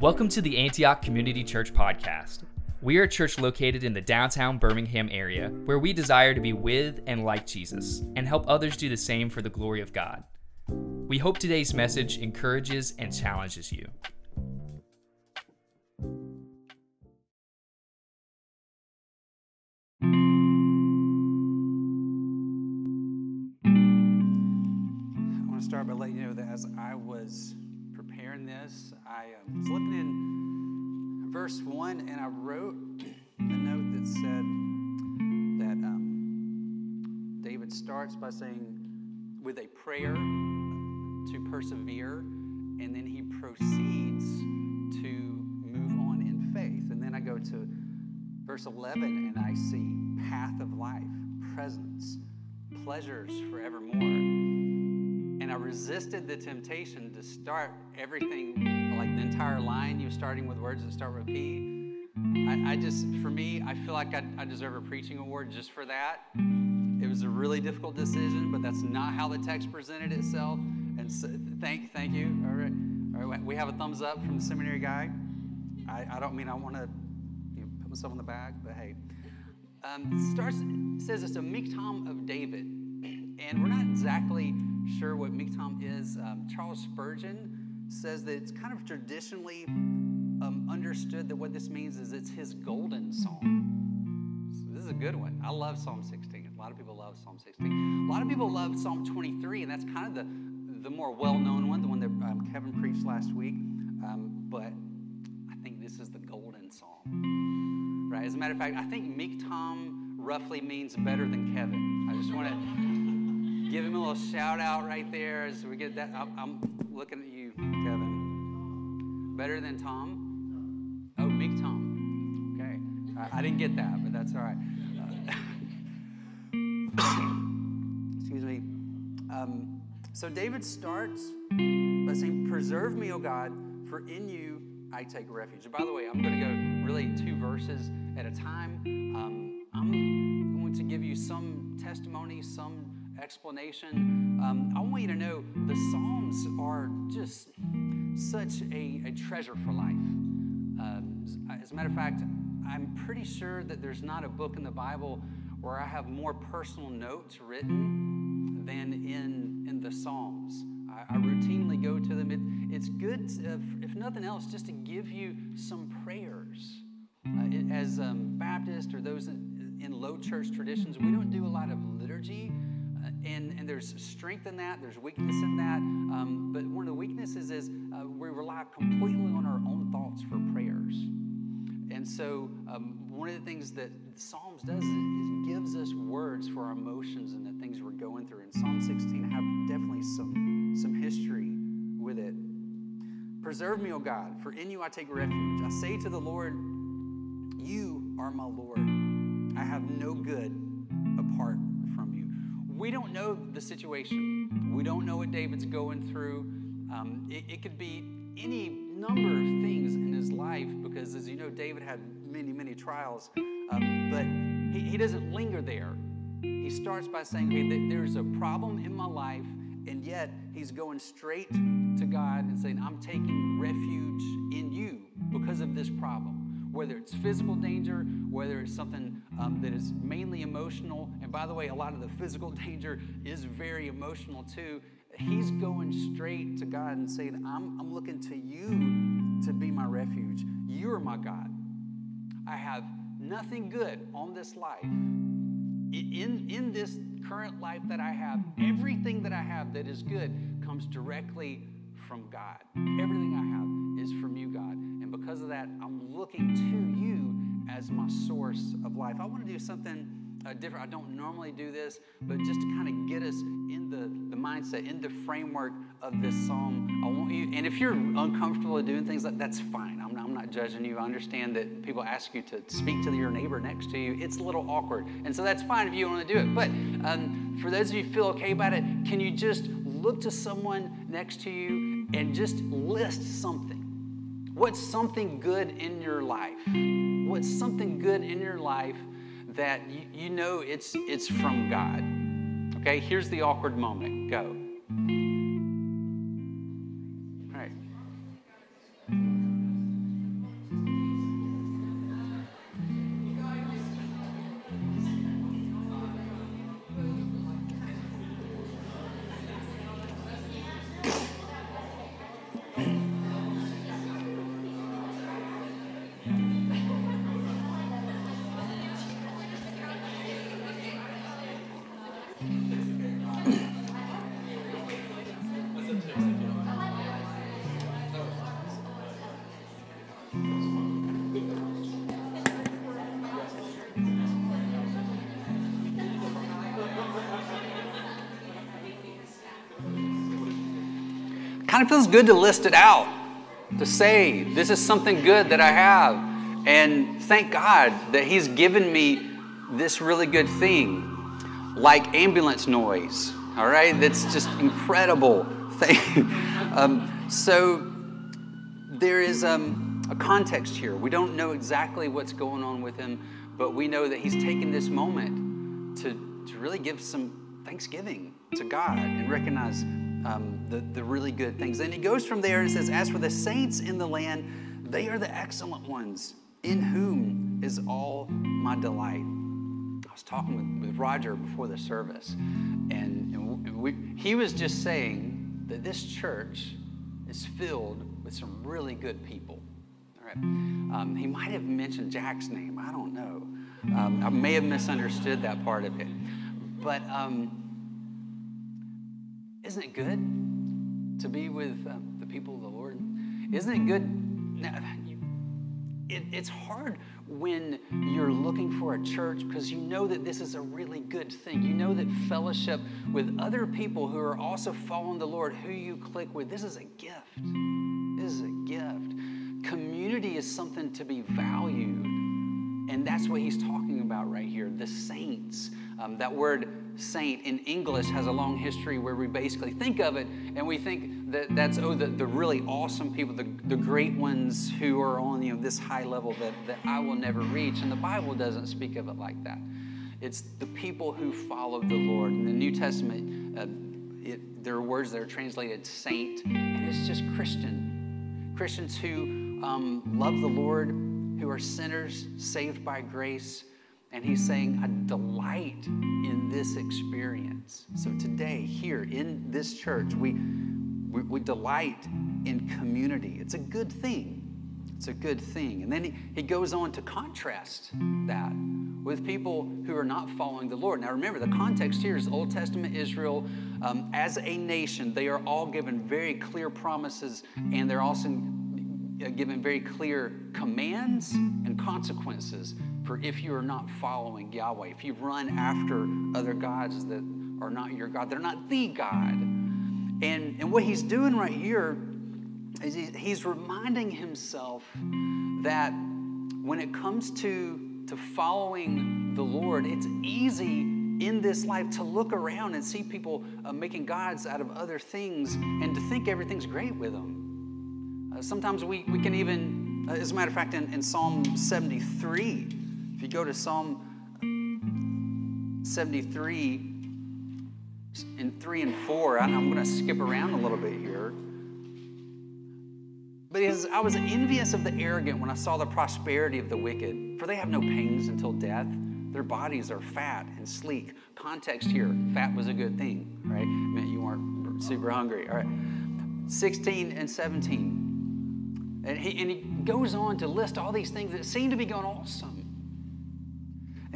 Welcome to the Antioch Community Church Podcast. We are a church located in the downtown Birmingham area where we desire to be with and like Jesus and help others do the same for the glory of God. We hope today's message encourages and challenges you. Presence, pleasures forevermore. And I resisted the temptation to start everything, like the entire line, you starting with words that start with P. I, I just, for me, I feel like I, I deserve a preaching award just for that. It was a really difficult decision, but that's not how the text presented itself. And so, thank, thank you. All right, all right. We have a thumbs up from the seminary guy. I, I don't mean I want to you know, put myself on the back, but hey. Um, starts says it's a miktam of David, and we're not exactly sure what miktam is. Um, Charles Spurgeon says that it's kind of traditionally um, understood that what this means is it's his golden psalm. So this is a good one. I love Psalm 16. A lot of people love Psalm 16. A lot of people love Psalm 23, and that's kind of the the more well-known one, the one that um, Kevin preached last week. Um, but I think this is the golden psalm, right? As a matter of fact, I think miktam roughly means better than Kevin. I just want to give him a little shout out right there as we get that. I'm, looking at you, Kevin. Better than Tom? Oh, miktam. Okay. I, I didn't get that, but that's all right. Uh, excuse me. Um, so David starts by saying, Preserve me, O God, for in you I take refuge. And by the way, I'm going to go really two verses at a time. Um, I'm going to give you some testimony, some explanation. Um, I want you to know the Psalms are just such a, a treasure for life. Um, as a matter of fact, I'm pretty sure that there's not a book in the Bible where I have more personal notes written than in, in the Psalms. I, I routinely go to them. It, it's good, to, if nothing else, just to give you some prayers. As um, Baptists or those in, low church traditions, we don't do a lot of liturgy. Uh, and, and there's strength in that, there's weakness in that. Um, but one of the weaknesses is uh, we rely completely on our own thoughts for prayers. And so, um, one of the things that Psalms does is gives us words for our emotions and the things we're going through. And Psalm 16 have definitely some, some history with it. Preserve me, O God, for in you I take refuge. I say to the Lord, You are my Lord. I have no good apart from you. We don't know the situation, we don't know what David's going through. Um, it, it could be any number of things in his life because, as you know, David had many, many trials. Um, but he, he doesn't linger there. He starts by saying, Hey, there's a problem in my life, and yet he's going straight to God and saying, I'm taking refuge in you because of this problem. Whether it's physical danger, whether it's something um, that is mainly emotional, and by the way, a lot of the physical danger is very emotional too he's going straight to God and saying, I'm, I'm looking to you to be my refuge. You're my God. I have nothing good on this life. In, in this current life that I have, everything that I have that is good comes directly from God. Everything I have is from you, God. Because of that, I'm looking to you as my source of life. I want to do something uh, different. I don't normally do this, but just to kind of get us in the, the mindset, in the framework of this psalm, I want you, and if you're uncomfortable doing things like that's fine. I'm not, I'm not judging you. I understand that people ask you to speak to your neighbor next to you. It's a little awkward. And so that's fine if you want to do it. But um, for those of you who feel okay about it, can you just look to someone next to you and just list something? What's something good in your life? What's something good in your life that you, you know it's, it's from God. Okay, here's the awkward moment. Go. Of feels good to list it out, to say, this is something good that I have. And thank God that He's given me this really good thing, like ambulance noise, all right? That's just incredible thing. um, so there is um, a context here. We don't know exactly what's going on with him, but we know that he's taken this moment to, to really give some thanksgiving to God and recognize um, the, the really good things. And he goes from there and says, As for the saints in the land, they are the excellent ones, in whom is all my delight. I was talking with, with Roger before the service, and, and we, he was just saying that this church is filled with some really good people. All right. Um, he might have mentioned Jack's name. I don't know. Um, I may have misunderstood that part of it. But um, isn't it good to be with um, the people of the Lord? Isn't it good? It, it's hard when you're looking for a church because you know that this is a really good thing. You know that fellowship with other people who are also following the Lord, who you click with, this is a gift. This is a gift. Community is something to be valued. And that's what he's talking about right here the saints. Um, that word saint in English has a long history where we basically think of it and we think that that's, oh, the, the really awesome people, the, the great ones who are on you know, this high level that, that I will never reach. And the Bible doesn't speak of it like that. It's the people who follow the Lord. In the New Testament, uh, it, there are words that are translated saint, and it's just Christian. Christians who um, love the Lord, who are sinners saved by grace and he's saying, I delight in this experience. So today, here in this church, we, we, we, delight in community. It's a good thing. It's a good thing. And then he, he goes on to contrast that with people who are not following the Lord. Now remember, the context here is Old Testament Israel. Um, as a nation, they are all given very clear promises, and they're also given very clear commands and consequences for if you are not following Yahweh, if you run after other gods that are not your God, they're not the God. And, and what he's doing right here is he, he's reminding himself that when it comes to, to following the Lord, it's easy in this life to look around and see people uh, making gods out of other things and to think everything's great with them. Uh, sometimes we, we can even, uh, as a matter of fact, in, in Psalm 73, if you go to Psalm 73 in 3 and 4, I'm going to skip around a little bit here. But he says, I was envious of the arrogant when I saw the prosperity of the wicked, for they have no pangs until death. Their bodies are fat and sleek. Context here fat was a good thing, right? It meant you weren't super hungry. All right. 16 and 17. And he, and he goes on to list all these things that seem to be going awesome.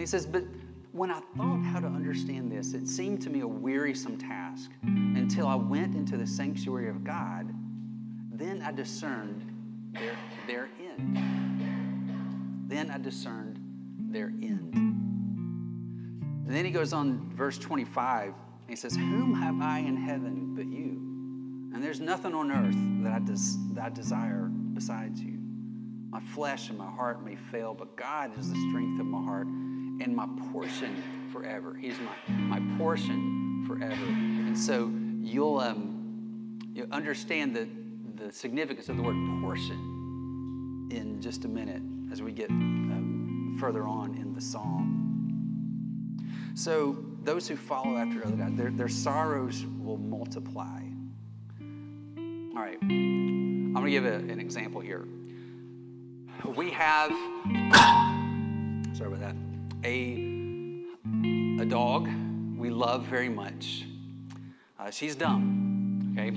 He says, But when I thought how to understand this, it seemed to me a wearisome task until I went into the sanctuary of God. Then I discerned their, their end. Then I discerned their end. And then he goes on, verse 25, he says, Whom have I in heaven but you? And there's nothing on earth that I, des- that I desire besides you. My flesh and my heart may fail, but God is the strength of my heart and my portion forever. He's my, my portion forever. And so you'll, um, you'll understand the, the significance of the word portion in just a minute as we get um, further on in the psalm. So those who follow after other gods, their, their sorrows will multiply. All right, I'm going to give a, an example here. We have, sorry about that, a, a dog we love very much. Uh, she's dumb, okay?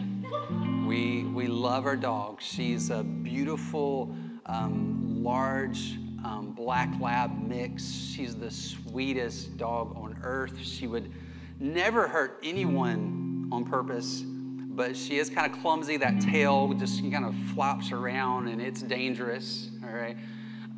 We, we love our dog. She's a beautiful, um, large um, black lab mix. She's the sweetest dog on earth. She would never hurt anyone on purpose, but she is kind of clumsy. That tail just kind of flops around and it's dangerous, all right?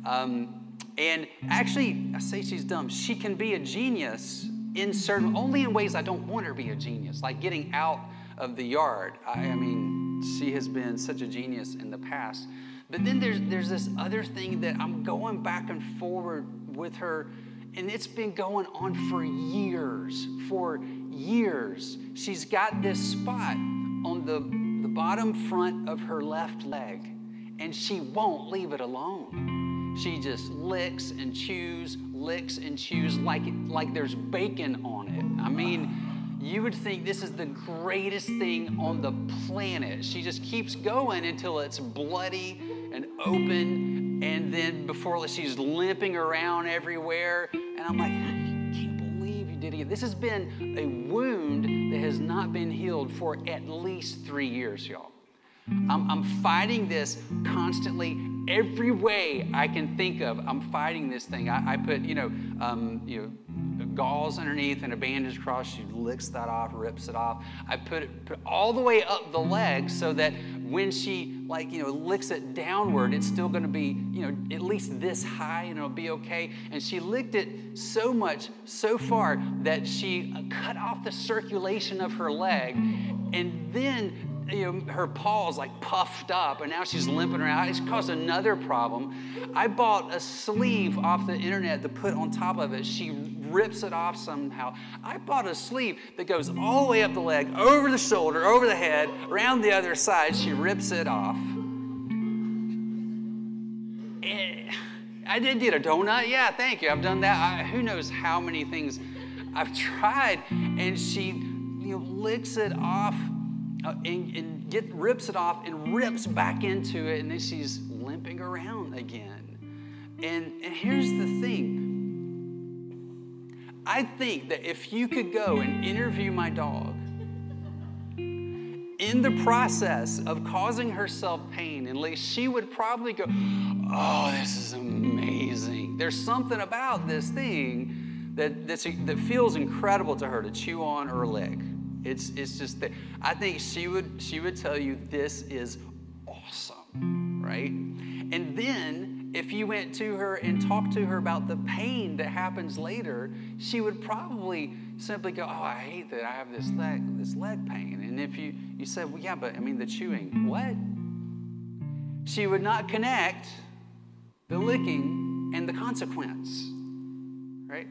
Um, and actually, I say she's dumb. She can be a genius in certain, only in ways I don't want her to be a genius, like getting out of the yard. I, I mean, she has been such a genius in the past. But then there's, there's this other thing that I'm going back and forward with her, and it's been going on for years. For years. She's got this spot on the, the bottom front of her left leg, and she won't leave it alone. She just licks and chews, licks and chews like, like there's bacon on it. I mean, you would think this is the greatest thing on the planet. She just keeps going until it's bloody and open, and then before she's limping around everywhere. And I'm like, I can't believe you did it. This has been a wound that has not been healed for at least three years, y'all. I'm, I'm fighting this constantly every way I can think of. I'm fighting this thing. I, I put, you know, um, you know, gauze underneath and a bandage across. She licks that off, rips it off. I put it put all the way up the leg so that when she like you know licks it downward, it's still going to be you know at least this high and it'll be okay. And she licked it so much, so far that she cut off the circulation of her leg, and then you know, her paws like puffed up and now she's limping around. It's caused another problem. I bought a sleeve off the internet to put on top of it. She rips it off somehow. I bought a sleeve that goes all the way up the leg, over the shoulder, over the head, around the other side. She rips it off. Eh, I did get a donut. Yeah, thank you. I've done that. I, who knows how many things I've tried. And she you know, licks it off Uh, and, and get, rips it off and rips back into it. And then she's limping around again. And, and here's the thing I think that if you could go and interview my dog, in the process of causing herself pain, at least she would probably go, Oh, this is amazing. There's something about this thing that, that feels incredible to her to chew on or lick. It's, it's just that I think she would, she would tell you this is awesome, right? And then if you went to her and talked to her about the pain that happens later, she would probably simply go, Oh, I hate that I have this leg, this leg pain. And if you, you said, Well, yeah, but I mean the chewing, what? She would not connect the licking and the consequence, right?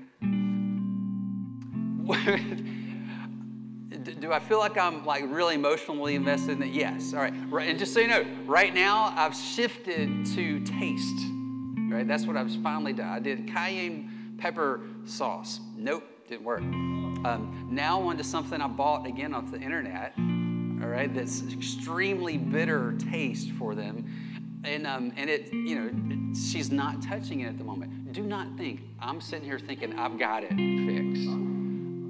do I feel like I'm like really emotionally invested in it? Yes. All right. Right. And just so you know, right now I've shifted to taste. Right. That's what I've finally done. I did cayenne pepper sauce. Nope, didn't work. Um, now onto something I bought again off the internet. All right. That's extremely bitter taste for them. And, um, and it, you know, she's not touching it at the moment. Do not think I'm sitting here thinking I've got it fixed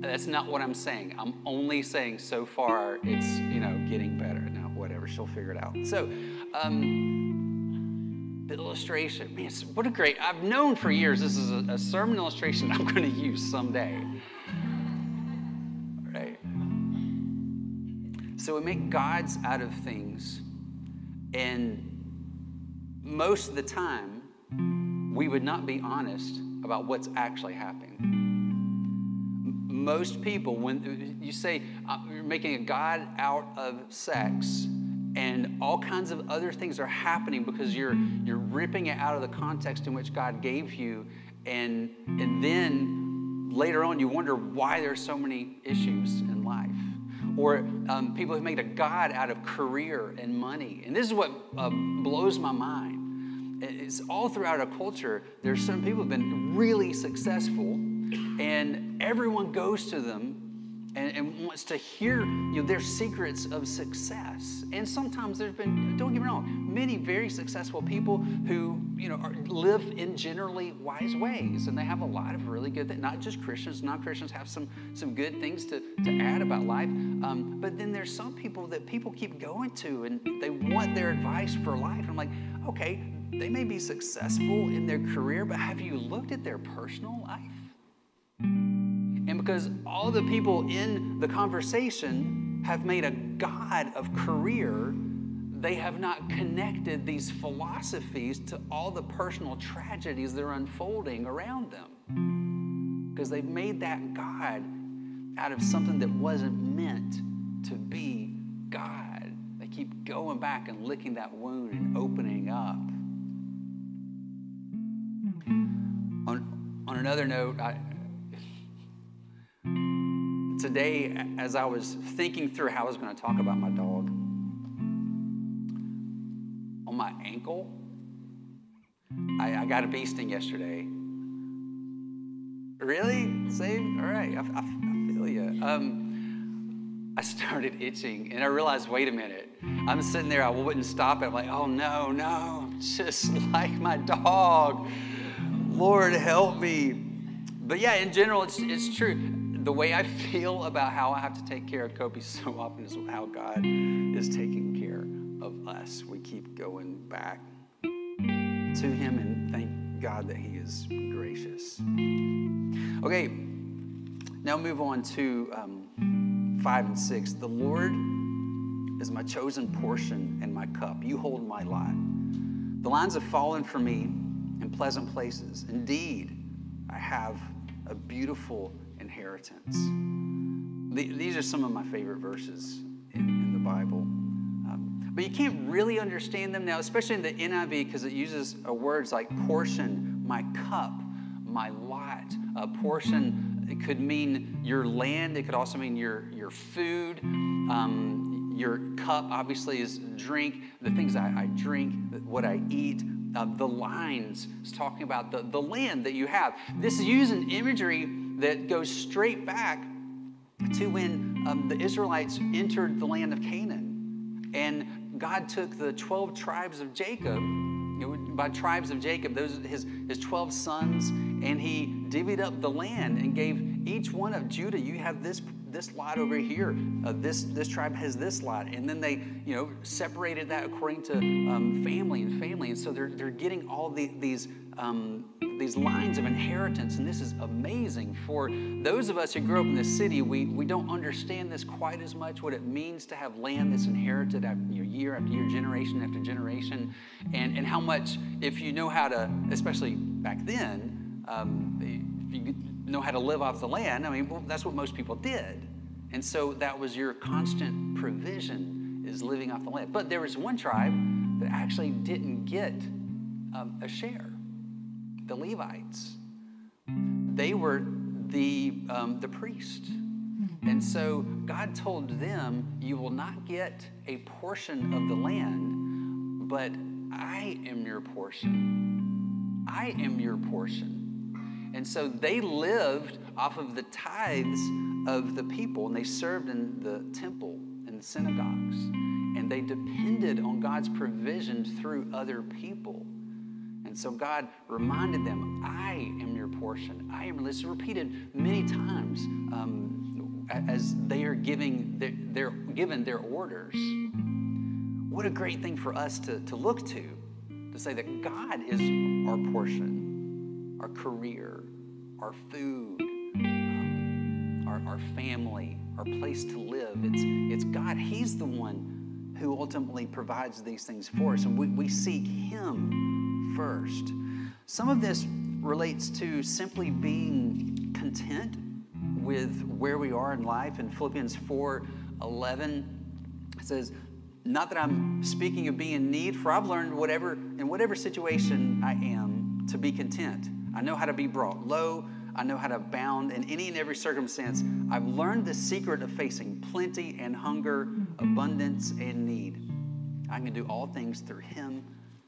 that's not what I'm saying. I'm only saying so far it's, you know, getting better. Now, whatever, she'll figure it out. So, um, the illustration, man, what a great, I've known for years this is a, a sermon illustration I'm going to use someday. All right? So we make gods out of things, and most of the time, we would not be honest about what's actually happening most people, when you say uh, you're making a God out of sex, and all kinds of other things are happening because you're you're ripping it out of the context in which God gave you, and and then later on you wonder why there's so many issues in life. Or um, people have made a God out of career and money, and this is what uh, blows my mind. It's all throughout our culture. There's some people who've been really successful and everyone goes to them and, and, wants to hear you know, their secrets of success. And sometimes there's been, don't get me wrong, many very successful people who you know are, live in generally wise ways, and they have a lot of really good things. Not just Christians, non-Christians have some some good things to, to add about life. Um, but then there's some people that people keep going to, and they want their advice for life. And I'm like, okay, they may be successful in their career, but have you looked at their personal life? Because all the people in the conversation have made a God of career, they have not connected these philosophies to all the personal tragedies that are unfolding around them. Because they've made that God out of something that wasn't meant to be God. They keep going back and licking that wound and opening up. Hmm. On, on another note, I, today, as I was thinking through how I was going to talk about my dog, on my ankle, I, I got a bee sting yesterday. Really? Same? All right. I, I, I feel you. Um, I started itching and I realized, wait a minute. I'm sitting there, I wouldn't stop it. I'm like, oh no, no, just like my dog. Lord, help me. But yeah, in general, it's, it's true the way I feel about how I have to take care of Kobe so often is how God is taking care of us. We keep going back to Him and thank God that He is gracious. Okay, now move on to um, five and six. The Lord is my chosen portion and my cup. You hold my lot. The lines have fallen for me in pleasant places. Indeed, I have a beautiful inheritance. These are some of my favorite verses in, in the Bible. Um, but you can't really understand them now, especially in the NIV, because it uses uh, words like portion, my cup, my lot. A portion, it could mean your land, it could also mean your, your food. Um, your cup, obviously, is drink, the things I, I drink, what I eat. Uh, the lines is talking about the, the land that you have. This is using imagery that goes straight back to when um, the Israelites entered the land of Canaan. And God took the 12 tribes of Jacob, you know, by tribes of Jacob, those his, his 12 sons, and he divvied up the land and gave each one of Judah, you have this this lot over here. Uh, this this tribe has this lot, and then they you know separated that according to um, family and family, and so they're they're getting all the, these um, these lines of inheritance, and this is amazing for those of us who grew up in the city. We we don't understand this quite as much what it means to have land that's inherited after, you know, year after year, generation after generation, and and how much if you know how to, especially back then. Um, if you know how to live off the land, I mean, well, that's what most people did. And so that was your constant provision is living off the land. But there was one tribe that actually didn't get um, a share the Levites. They were the, um, the priest. And so God told them, You will not get a portion of the land, but I am your portion. I am your portion. And so they lived off of the tithes of the people, and they served in the temple and the synagogues. And they depended on God's provision through other people. And so God reminded them, I am your portion. I am. This is repeated many times um, as they are giving their, their, given their orders. What a great thing for us to, to look to, to say that God is our portion our career, our food, um, our, our family, our place to live. It's, it's God. He's the one who ultimately provides these things for us, and we, we seek Him first. Some of this relates to simply being content with where we are in life. In Philippians 4 11, it says, Not that I'm speaking of being in need, for I've learned whatever in whatever situation I am to be content. I know how to be brought low. I know how to abound in any and every circumstance. I've learned the secret of facing plenty and hunger, abundance and need. I can do all things through Him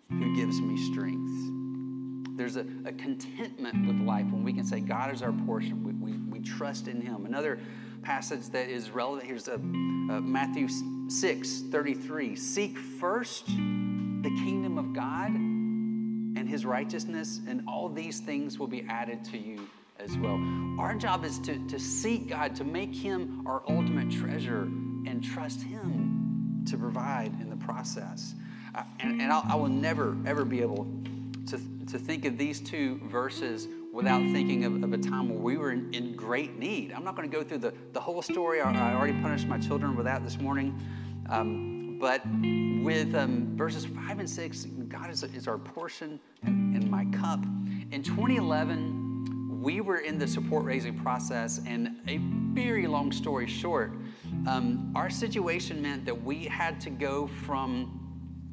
who gives me strength. There's a, a contentment with life when we can say, God is our portion. We, we, we trust in Him. Another passage that is relevant here's a, uh, Matthew 6 33. Seek first the kingdom of God and His righteousness, and all these things will be added to you as well. Our job is to, to seek God, to make Him our ultimate treasure, and trust Him to provide in the process. And and I will never, ever be able to, to think of these two verses without thinking of, of a time where we were in, in, great need. I'm not going to go through the, the whole story. I, I already punished my children with that this morning. Um, but with um, verses 5 and 6, God is, is our portion and, and my cup. In 2011, we were in the support raising process, and a very long story short, um, our situation meant that we had to go from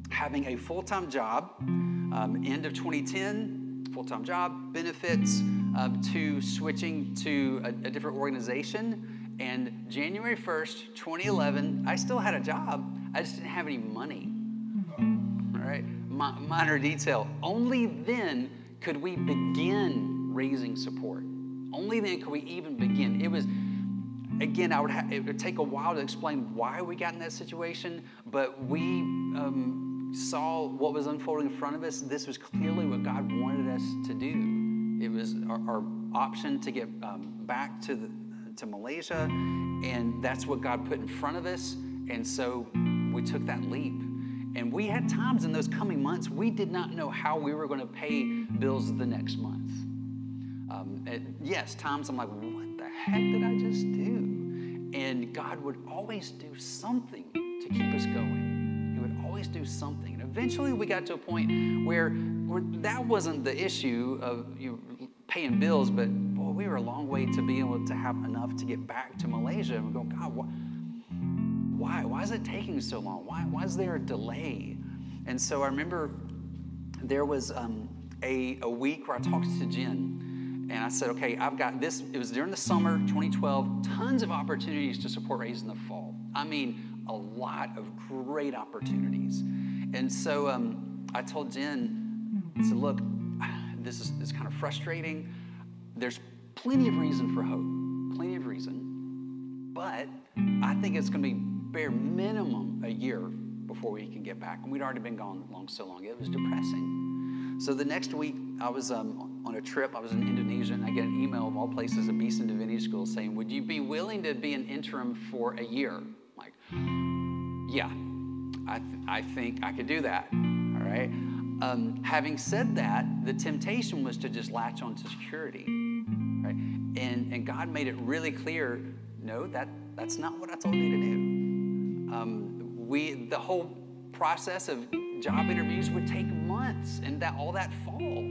having a full time job, um, end of 2010, full time job, benefits, um, to switching to a, a, different organization. And January 1st, 2011, I still had a job, I just didn't have any money. All right, minor detail. Only then could we begin raising support. Only then could we even begin. It was again, I would ha- it would take a while to explain why we got in that situation, but we um, saw what was unfolding in front of us, this was clearly what God wanted us to do. It was our, our option to get um, back to, the, to Malaysia, and that's what God put in front of us. And so we took that leap. And we had times in those coming months, we did not know how we were going to pay bills the next month. Um, yes, times I'm like, what the heck did I just do? And God would always do something to keep us going always do something. And eventually we got to a point where, where that wasn't the issue of you know, paying bills, but boy, we were a long way to be able to have enough to get back to Malaysia. And we go, God, why? Why is it taking so long? Why, why is there a delay? And so I remember there was um, a, a week where I talked to Jen and I said, okay, I've got this. It was during the summer 2012, tons of opportunities to support Raise in the fall. I mean, a lot of great opportunities. And so um, I told Jen, I said, look, this is, this is kind of frustrating. There's plenty of reason for hope, plenty of reason. But I think it's going to be bare minimum a year before we can get back. And we'd already been gone long so long. It was depressing. So the next week, I was um, on a trip. I was in Indonesia, and I get an email of all places at Beeson Divinity School saying, Would you be willing to be an interim for a year? Yeah, I, th- I think I could do that. All right. Um, having said that, the temptation was to just latch onto security. Right. And, and God made it really clear no, that, that's not what I told you to do. Um, we, the whole process of job interviews would take months and that all that fall.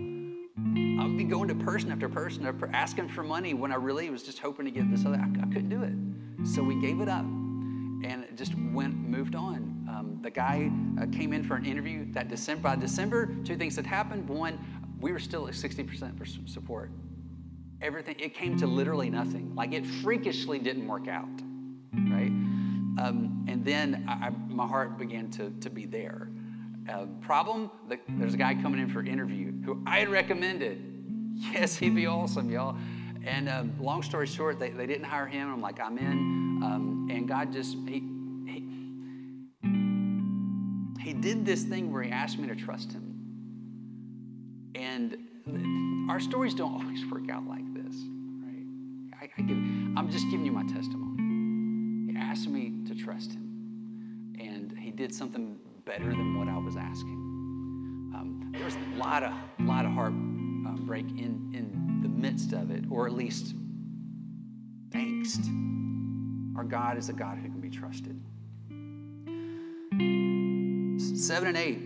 I would be going to person after person after asking for money when I really was just hoping to get this other. I, I couldn't do it. So we gave it up and it just went moved on. Um, the guy uh, came in for an interview that December. By December, two things had happened. One, we were still at 60% support. Everything it came to literally nothing. Like it freakishly didn't work out, right? Um, and then I, my heart began to, to be there. Uh, problem: the, there's a guy coming in for interview who I had recommended. Yes, he'd be awesome, y'all. And um, long story short, they, they didn't hire him. I'm like, I'm in. Um, and God just, he, he, he did this thing where he asked me to trust him. And our stories don't always work out like this, right? I, I give, I'm just giving you my testimony. He asked me to trust him. And he did something better than what I was asking. Um, there was a lot of, lot of heartbreak um, in, in the midst of it, or at least angst. Our God is a God who can be trusted. Seven and eight.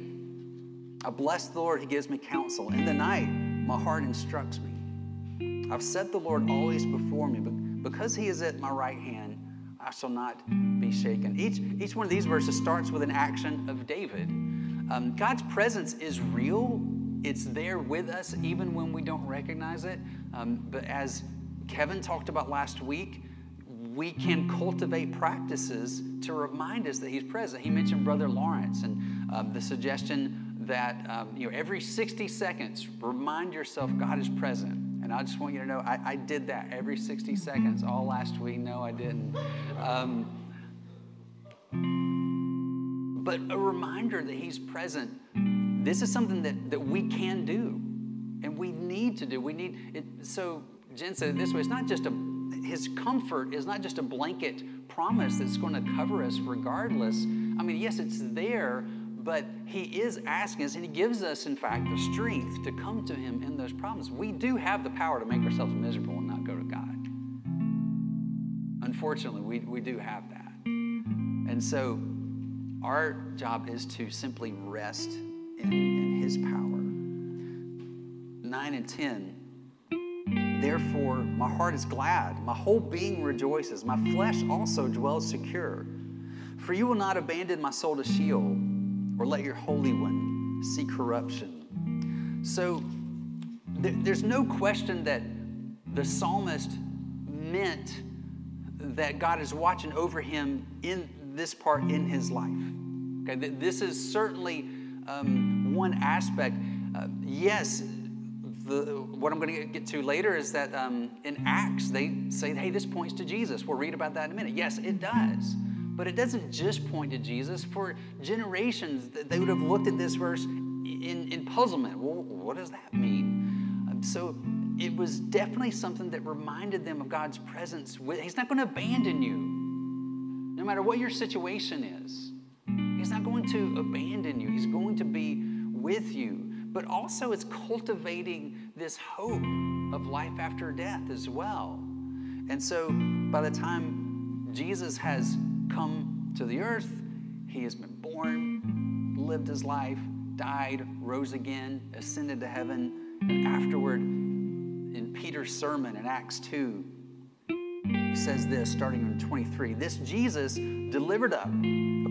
I bless the Lord, He gives me counsel. In the night, my heart instructs me. I've set the Lord always before me, but because He is at my right hand, I shall not be shaken. Each, each one of these verses starts with an action of David. Um, God's presence is real it's there with us even when we don't recognize it. Um, but as Kevin talked about last week, we can cultivate practices to remind us that He's present. He mentioned Brother Lawrence and um, the suggestion that um, you know every 60 seconds, remind yourself God is present. And I just want you to know I, I did that every 60 seconds all last week. No, I didn't. Um, but a reminder that He's present. This is something that, that we can do and we need to do. We need it. So Jen said it this way: it's not just a His comfort is not just a blanket promise that's going to cover us regardless. I mean, yes, it's there, but He is asking us, and He gives us, in fact, the strength to come to Him in those problems. We do have the power to make ourselves miserable and not go to God. Unfortunately, we, we do have that. And so, our job is to simply rest in, in His power. 9 and 10. Therefore, my heart is glad, my whole being rejoices, my flesh also dwells secure. For you will not abandon my soul to Sheol, or let your Holy One see corruption. So, th- there's no question that the psalmist meant that God is watching over him in this part in his life. Okay, this is certainly um, one aspect. Uh, yes, the, what I'm going to get to later is that um, in Acts, they say, hey, this points to Jesus. We'll read about that in a minute. Yes, it does. But it doesn't just point to Jesus. For generations, they would have looked at this verse in, in puzzlement. Well, what does that mean? Um, so it was definitely something that reminded them of God's presence. He's not going to abandon you, no matter what your situation is. He's not going to abandon you, He's going to be with you but also it's cultivating this hope of life after death as well. And so by the time Jesus has come to the earth, he has been born, lived his life, died, rose again, ascended to heaven, and afterward, in Peter's sermon in Acts 2, he says this starting in 23 This Jesus delivered up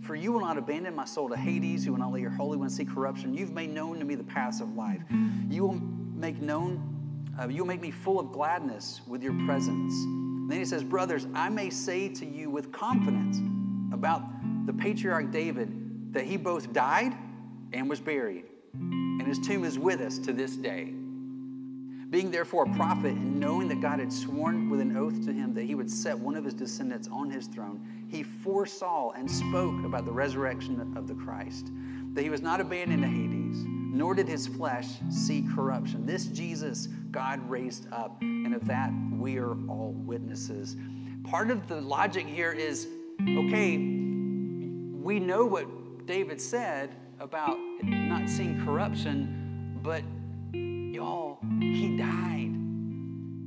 for you will not abandon my soul to Hades. You will not let your Holy One see corruption. You've made known to me the paths of life. You will make known, uh, you will make me full of gladness with your presence. And then he says, Brothers, I may say to you with confidence about the patriarch David that he both died and was buried, and his tomb is with us to this day. Being therefore a prophet, and knowing that God had sworn with an oath to him that he would set one of his descendants on his throne, he foresaw and spoke about the resurrection of the Christ, that he was not abandoned to Hades, nor did his flesh see corruption. This Jesus God raised up, and of that we are all witnesses. Part of the logic here is okay, we know what David said about not seeing corruption, but y'all, he died.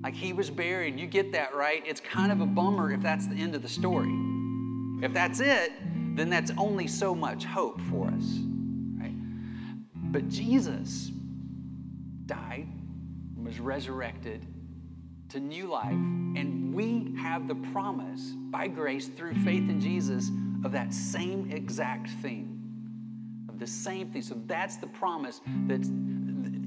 Like he was buried. You get that, right? It's kind of a bummer if that's the end of the story. If that's it, then that's only so much hope for us, right? But Jesus died, and was resurrected to new life, and we have the promise by grace through faith in Jesus of that same exact thing. Of the same thing. So that's the promise that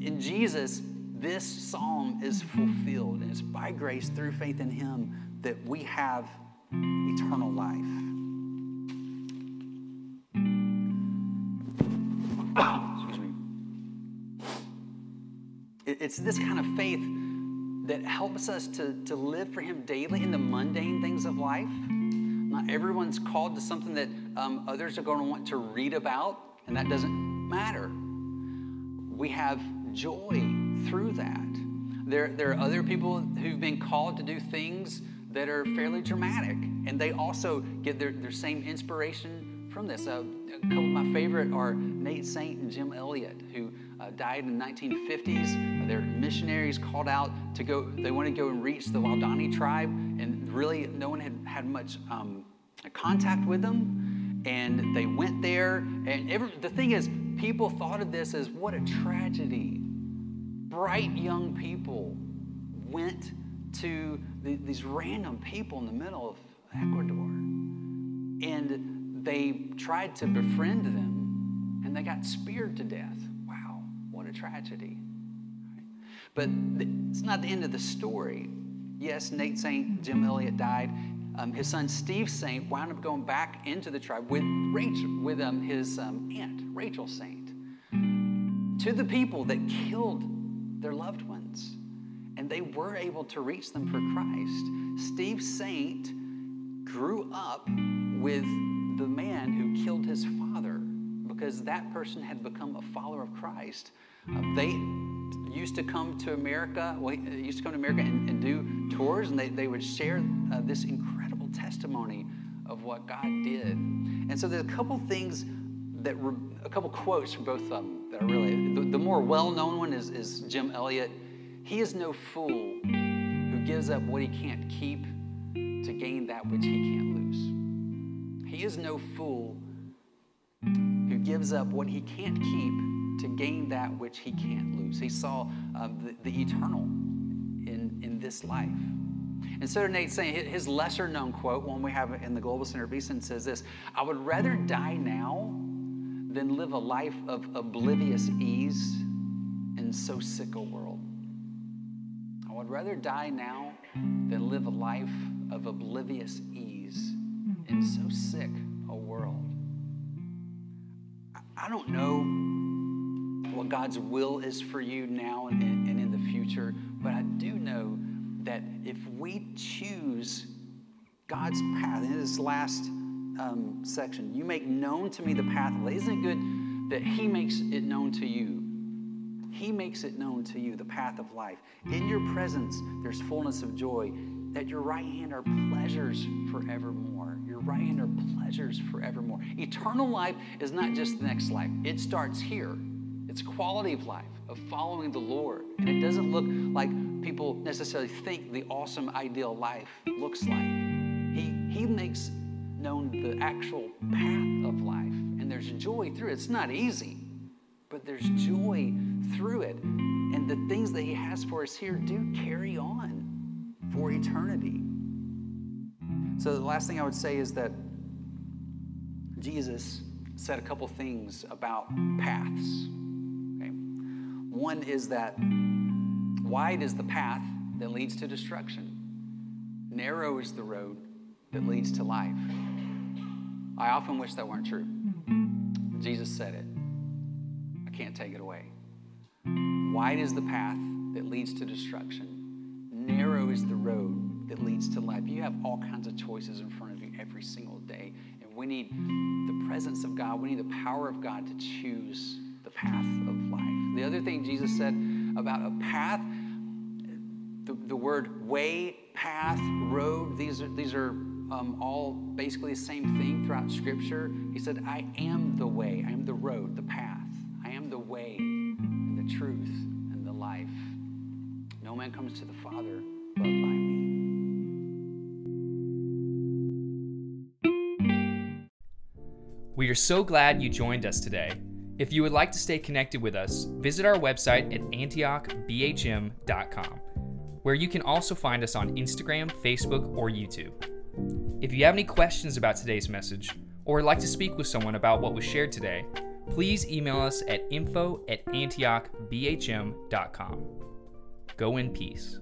in Jesus, this psalm is fulfilled. And it's by grace through faith in Him that we have eternal life. Excuse me. It's this kind of faith that helps us to, to live for Him daily in the mundane things of life. Not everyone's called to something that um, others are going to want to read about, and that doesn't matter. We have joy through that. There, there are other people who've been called to do things that are fairly dramatic, and they also get their, their same inspiration from this. Uh, a couple of my favorite are Nate Saint and Jim Elliot, who uh, died in the 1950s. They're missionaries called out to go, they want to go and reach the Waodani tribe, and really no one had had much um, contact with them. And they went there, and every, the thing is, people thought of this as what a tragedy bright young people went to the, these random people in the middle of Ecuador and they tried to befriend them and they got speared to death. Wow, what a tragedy. But it's not the end of the story. Yes, Nate Saint, Jim Elliot died. Um, his son Steve Saint wound up going back into the tribe with Rachel, with um, his um, aunt Rachel Saint, to the people that killed their loved ones, and they were able to reach them for Christ. Steve Saint grew up with the man who killed his father because that person had become a follower of Christ. Uh, they used to come to America, well, used to come to America and, and do tours, and they, they would share uh, this incredible testimony of what God did. And so there's a couple things that were, a couple quotes from both of them that are really, the, the more well known one is, is Jim Elliot. He is no fool who gives up what he can't keep to gain that which he can't lose. He is no fool who gives up what he can't keep to gain that which he can't lose. He saw uh, the, the, eternal in, in this life. And so Nate Saint his lesser known quote, one we have in the Global Center Beeson, says this I would rather die now than live a life of oblivious ease in so sick a world. I would rather die now than live a life of oblivious ease in so sick a world. I don't know what God's will is for you now and, in the future, but I do know that if we choose God's path, in this last um, section, you make known to me the path. Isn't it good that He makes it known to you? He makes it known to you the path of life. In your presence, there's fullness of joy. At your right hand are pleasures forevermore. Your right hand are pleasures forevermore. Eternal life is not just the next life, it starts here. It's quality of life, of following the Lord. And it doesn't look like people necessarily think the awesome ideal life looks like. He, he makes known the actual path of life, and there's joy through it. It's not easy, but there's joy through it. And the things that He has for us here do carry on for eternity. So, the last thing I would say is that Jesus said a couple things about paths. Okay? One is that wide is the path that leads to destruction, narrow is the road that leads to life. I often wish that weren't true. Jesus said it. I can't take it away. Wide is the path that leads to destruction, narrow is the road that leads to life. You have all kinds of choices in front of you every single day. And we need the presence of God, we need the power of God to choose the path of life. The other thing Jesus said about a path, the, the word way, path, road, these are, these are um, all basically the same thing throughout Scripture. He said, I am the way, I am the road, the path. I am the way and the truth and the life. No man comes to the Father but by me. We are so glad you joined us today. If you would like to stay connected with us, visit our website at antiochbhm.com, where you can also find us on Instagram, Facebook, or YouTube. If you have any questions about today's message, or would like to speak with someone about what was shared today, please email us at info at antiochbhm.com. Go in peace.